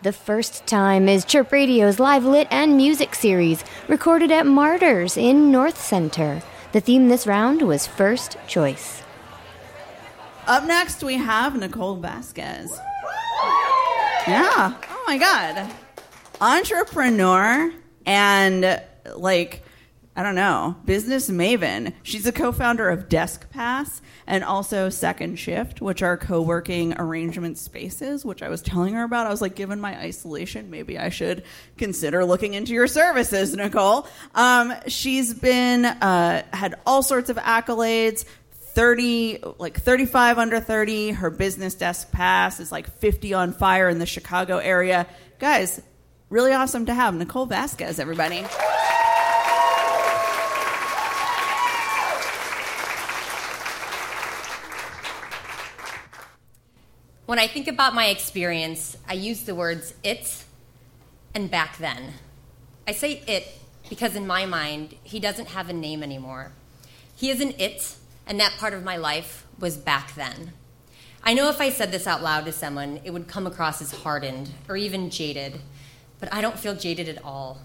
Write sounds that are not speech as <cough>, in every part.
The First Time is Chirp Radio's live lit and music series, recorded at Martyrs in North Center. The theme this round was First Choice. Up next, we have Nicole Vasquez. Yeah. Oh my God. Entrepreneur and like, I don't know, business maven. She's a co founder of Desk Pass and also Second Shift, which are co working arrangement spaces, which I was telling her about. I was like, given my isolation, maybe I should consider looking into your services, Nicole. Um, she's been, uh, had all sorts of accolades. 30 like 35 under 30 her business desk pass is like 50 on fire in the chicago area guys really awesome to have nicole vasquez everybody When I think about my experience, I use the words it and back then. I say it because in my mind, he doesn't have a name anymore. He is an it, and that part of my life was back then. I know if I said this out loud to someone, it would come across as hardened or even jaded, but I don't feel jaded at all.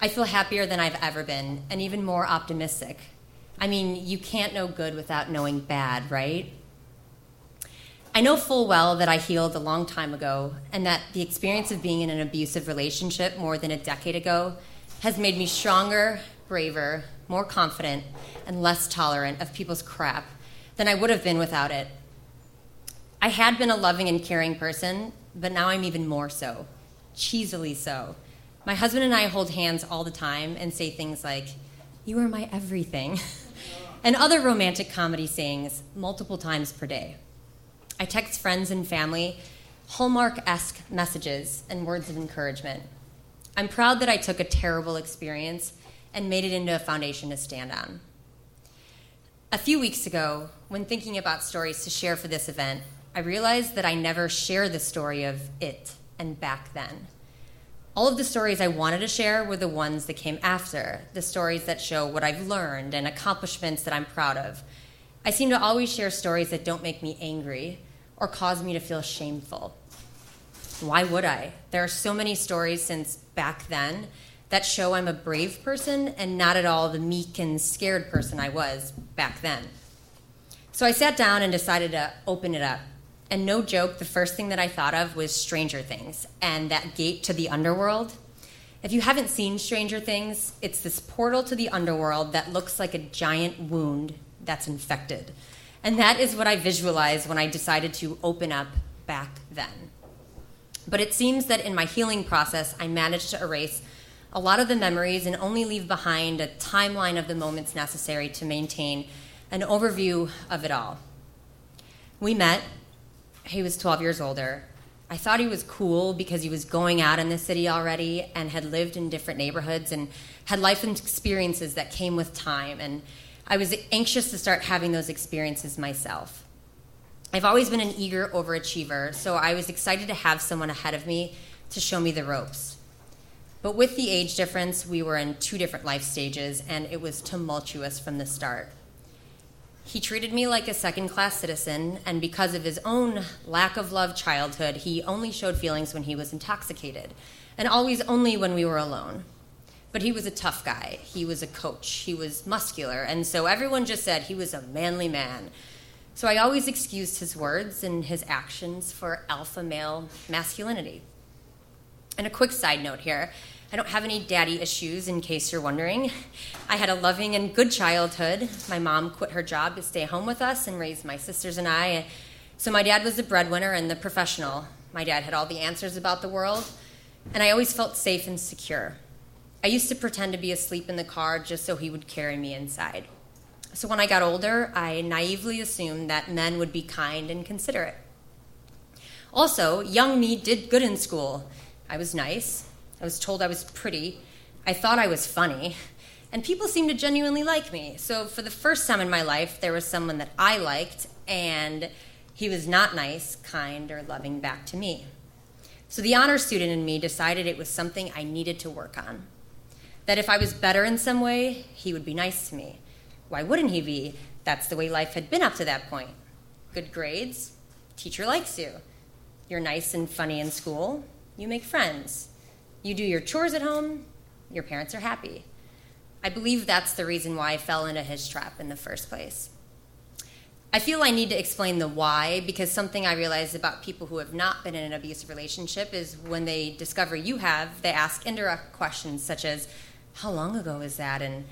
I feel happier than I've ever been, and even more optimistic. I mean, you can't know good without knowing bad, right? I know full well that I healed a long time ago, and that the experience of being in an abusive relationship more than a decade ago has made me stronger, braver, more confident, and less tolerant of people's crap than I would have been without it. I had been a loving and caring person, but now I'm even more so, cheesily so. My husband and I hold hands all the time and say things like, You are my everything, <laughs> and other romantic comedy sayings multiple times per day. I text friends and family Hallmark esque messages and words of encouragement. I'm proud that I took a terrible experience and made it into a foundation to stand on. A few weeks ago, when thinking about stories to share for this event, I realized that I never share the story of it and back then. All of the stories I wanted to share were the ones that came after, the stories that show what I've learned and accomplishments that I'm proud of. I seem to always share stories that don't make me angry, or cause me to feel shameful. Why would I? There are so many stories since back then that show I'm a brave person and not at all the meek and scared person I was back then. So I sat down and decided to open it up. And no joke, the first thing that I thought of was Stranger Things and that gate to the underworld. If you haven't seen Stranger Things, it's this portal to the underworld that looks like a giant wound that's infected. And that is what I visualized when I decided to open up back then. But it seems that in my healing process, I managed to erase a lot of the memories and only leave behind a timeline of the moments necessary to maintain an overview of it all. We met. He was 12 years older. I thought he was cool because he was going out in the city already and had lived in different neighborhoods and had life and experiences that came with time. And I was anxious to start having those experiences myself. I've always been an eager overachiever, so I was excited to have someone ahead of me to show me the ropes. But with the age difference, we were in two different life stages, and it was tumultuous from the start. He treated me like a second class citizen, and because of his own lack of love childhood, he only showed feelings when he was intoxicated, and always only when we were alone. But he was a tough guy. He was a coach. He was muscular. And so everyone just said he was a manly man. So I always excused his words and his actions for alpha male masculinity. And a quick side note here I don't have any daddy issues, in case you're wondering. I had a loving and good childhood. My mom quit her job to stay home with us and raise my sisters and I. So my dad was the breadwinner and the professional. My dad had all the answers about the world, and I always felt safe and secure. I used to pretend to be asleep in the car just so he would carry me inside. So when I got older, I naively assumed that men would be kind and considerate. Also, young me did good in school. I was nice. I was told I was pretty. I thought I was funny. And people seemed to genuinely like me. So for the first time in my life, there was someone that I liked, and he was not nice, kind, or loving back to me. So the honor student in me decided it was something I needed to work on. That if I was better in some way, he would be nice to me. Why wouldn't he be? That's the way life had been up to that point. Good grades, teacher likes you. You're nice and funny in school, You make friends. You do your chores at home. Your parents are happy. I believe that's the reason why I fell into his trap in the first place. I feel I need to explain the why because something I realized about people who have not been in an abusive relationship is when they discover you have, they ask indirect questions such as, How long ago was that? and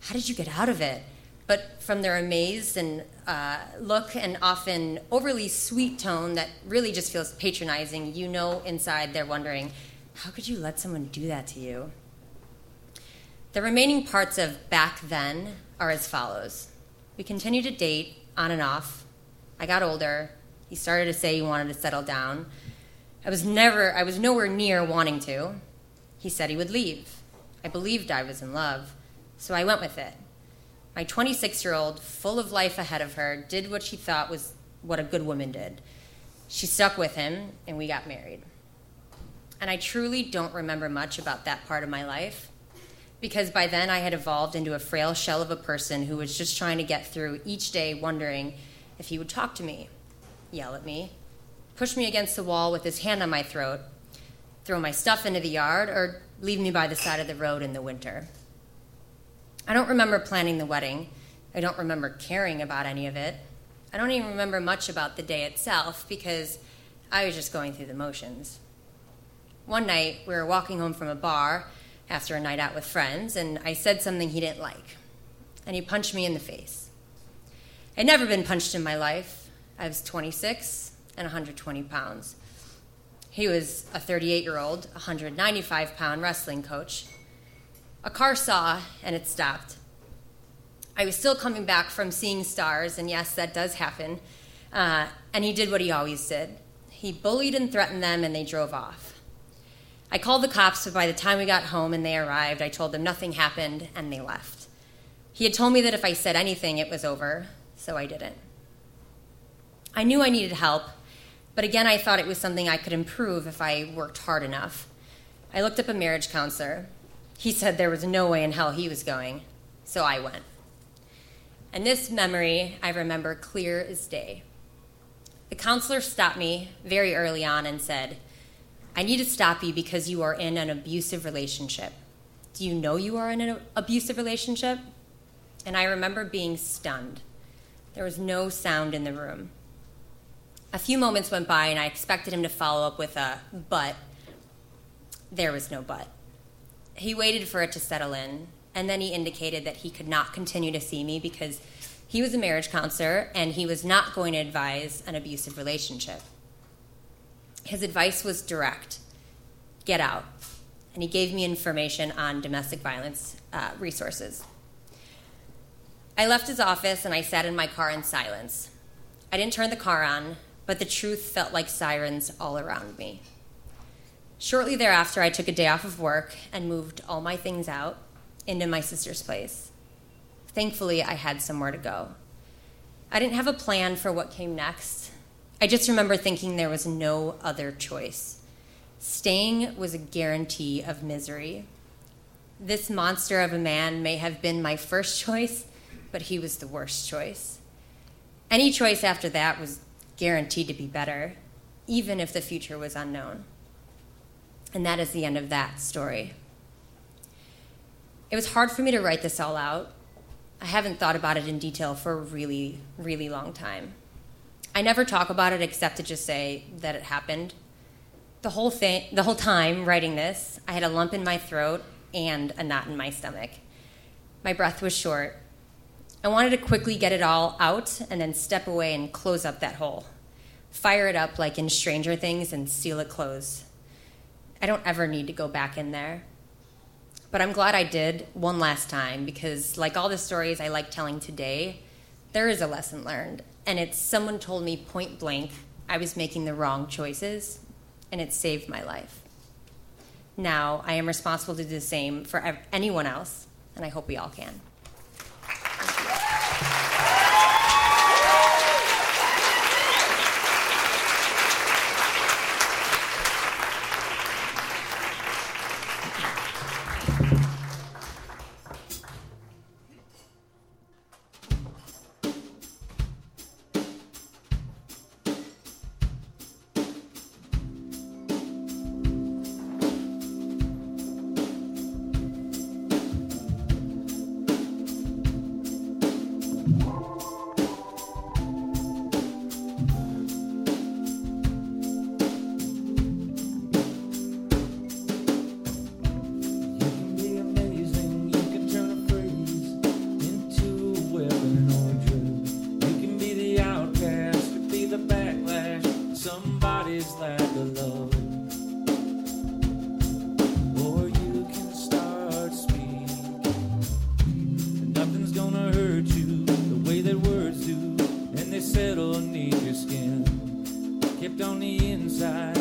How did you get out of it? But from their amazed and uh, look and often overly sweet tone that really just feels patronizing, you know inside they're wondering, How could you let someone do that to you? The remaining parts of back then are as follows. We continue to date on and off. I got older. He started to say he wanted to settle down. I was never I was nowhere near wanting to. He said he would leave. I believed I was in love, so I went with it. My 26-year-old, full of life ahead of her, did what she thought was what a good woman did. She stuck with him and we got married. And I truly don't remember much about that part of my life because by then I had evolved into a frail shell of a person who was just trying to get through each day wondering if he would talk to me, yell at me, push me against the wall with his hand on my throat, throw my stuff into the yard, or leave me by the side of the road in the winter. I don't remember planning the wedding. I don't remember caring about any of it. I don't even remember much about the day itself because I was just going through the motions. One night, we were walking home from a bar after a night out with friends, and I said something he didn't like. And he punched me in the face. I'd never been punched in my life. I was 26 and 120 pounds. He was a 38 year old, 195 pound wrestling coach. A car saw and it stopped. I was still coming back from seeing stars, and yes, that does happen. Uh, and he did what he always did he bullied and threatened them, and they drove off. I called the cops, but by the time we got home and they arrived, I told them nothing happened and they left. He had told me that if I said anything, it was over, so I didn't. I knew I needed help, but again, I thought it was something I could improve if I worked hard enough. I looked up a marriage counselor. He said there was no way in hell he was going, so I went. And this memory I remember clear as day. The counselor stopped me very early on and said, I need to stop you because you are in an abusive relationship. Do you know you are in an abusive relationship? And I remember being stunned. There was no sound in the room. A few moments went by, and I expected him to follow up with a but. There was no but. He waited for it to settle in, and then he indicated that he could not continue to see me because he was a marriage counselor and he was not going to advise an abusive relationship. His advice was direct get out. And he gave me information on domestic violence uh, resources. I left his office and I sat in my car in silence. I didn't turn the car on, but the truth felt like sirens all around me. Shortly thereafter, I took a day off of work and moved all my things out into my sister's place. Thankfully, I had somewhere to go. I didn't have a plan for what came next, I just remember thinking there was no other choice. Staying was a guarantee of misery. This monster of a man may have been my first <laughs> choice, but he was the worst choice. Any choice after that was guaranteed to be better, even if the future was unknown. And that is the end of that story. It was hard for me to write this all out. I haven't thought about it in detail for a really, really long time. I never talk about it except to just say that it happened. The whole thing, the whole time writing this, I had a lump in my throat and a knot in my stomach. My breath was short. I wanted to quickly get it all out and then step away and close up that hole. Fire it up like in Stranger Things and seal it closed. I don't ever need to go back in there. But I'm glad I did one last time because, like all the stories I like telling today, there is a lesson learned and it's someone told me point blank I was making the wrong choices, and it saved my life. Now I am responsible to do the same for anyone else, and I hope we all can. Thank you. hurt you the way that words do, and they settle underneath your skin, kept on the inside.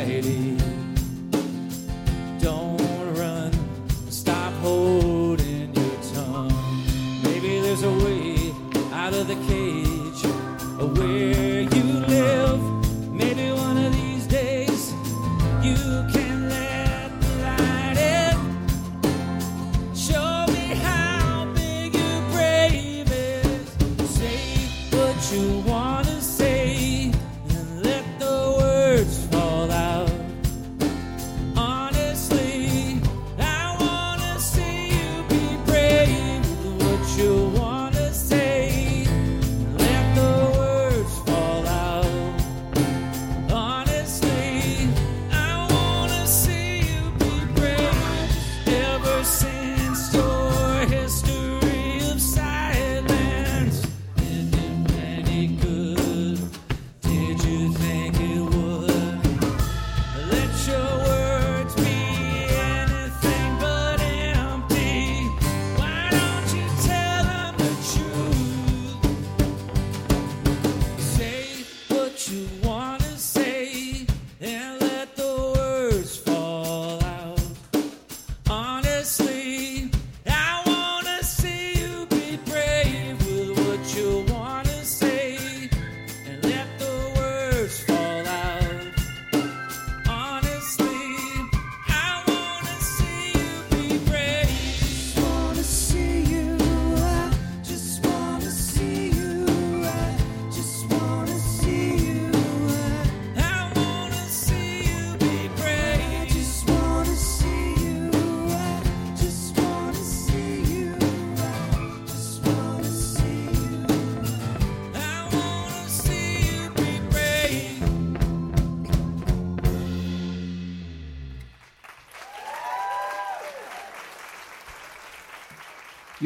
mighty.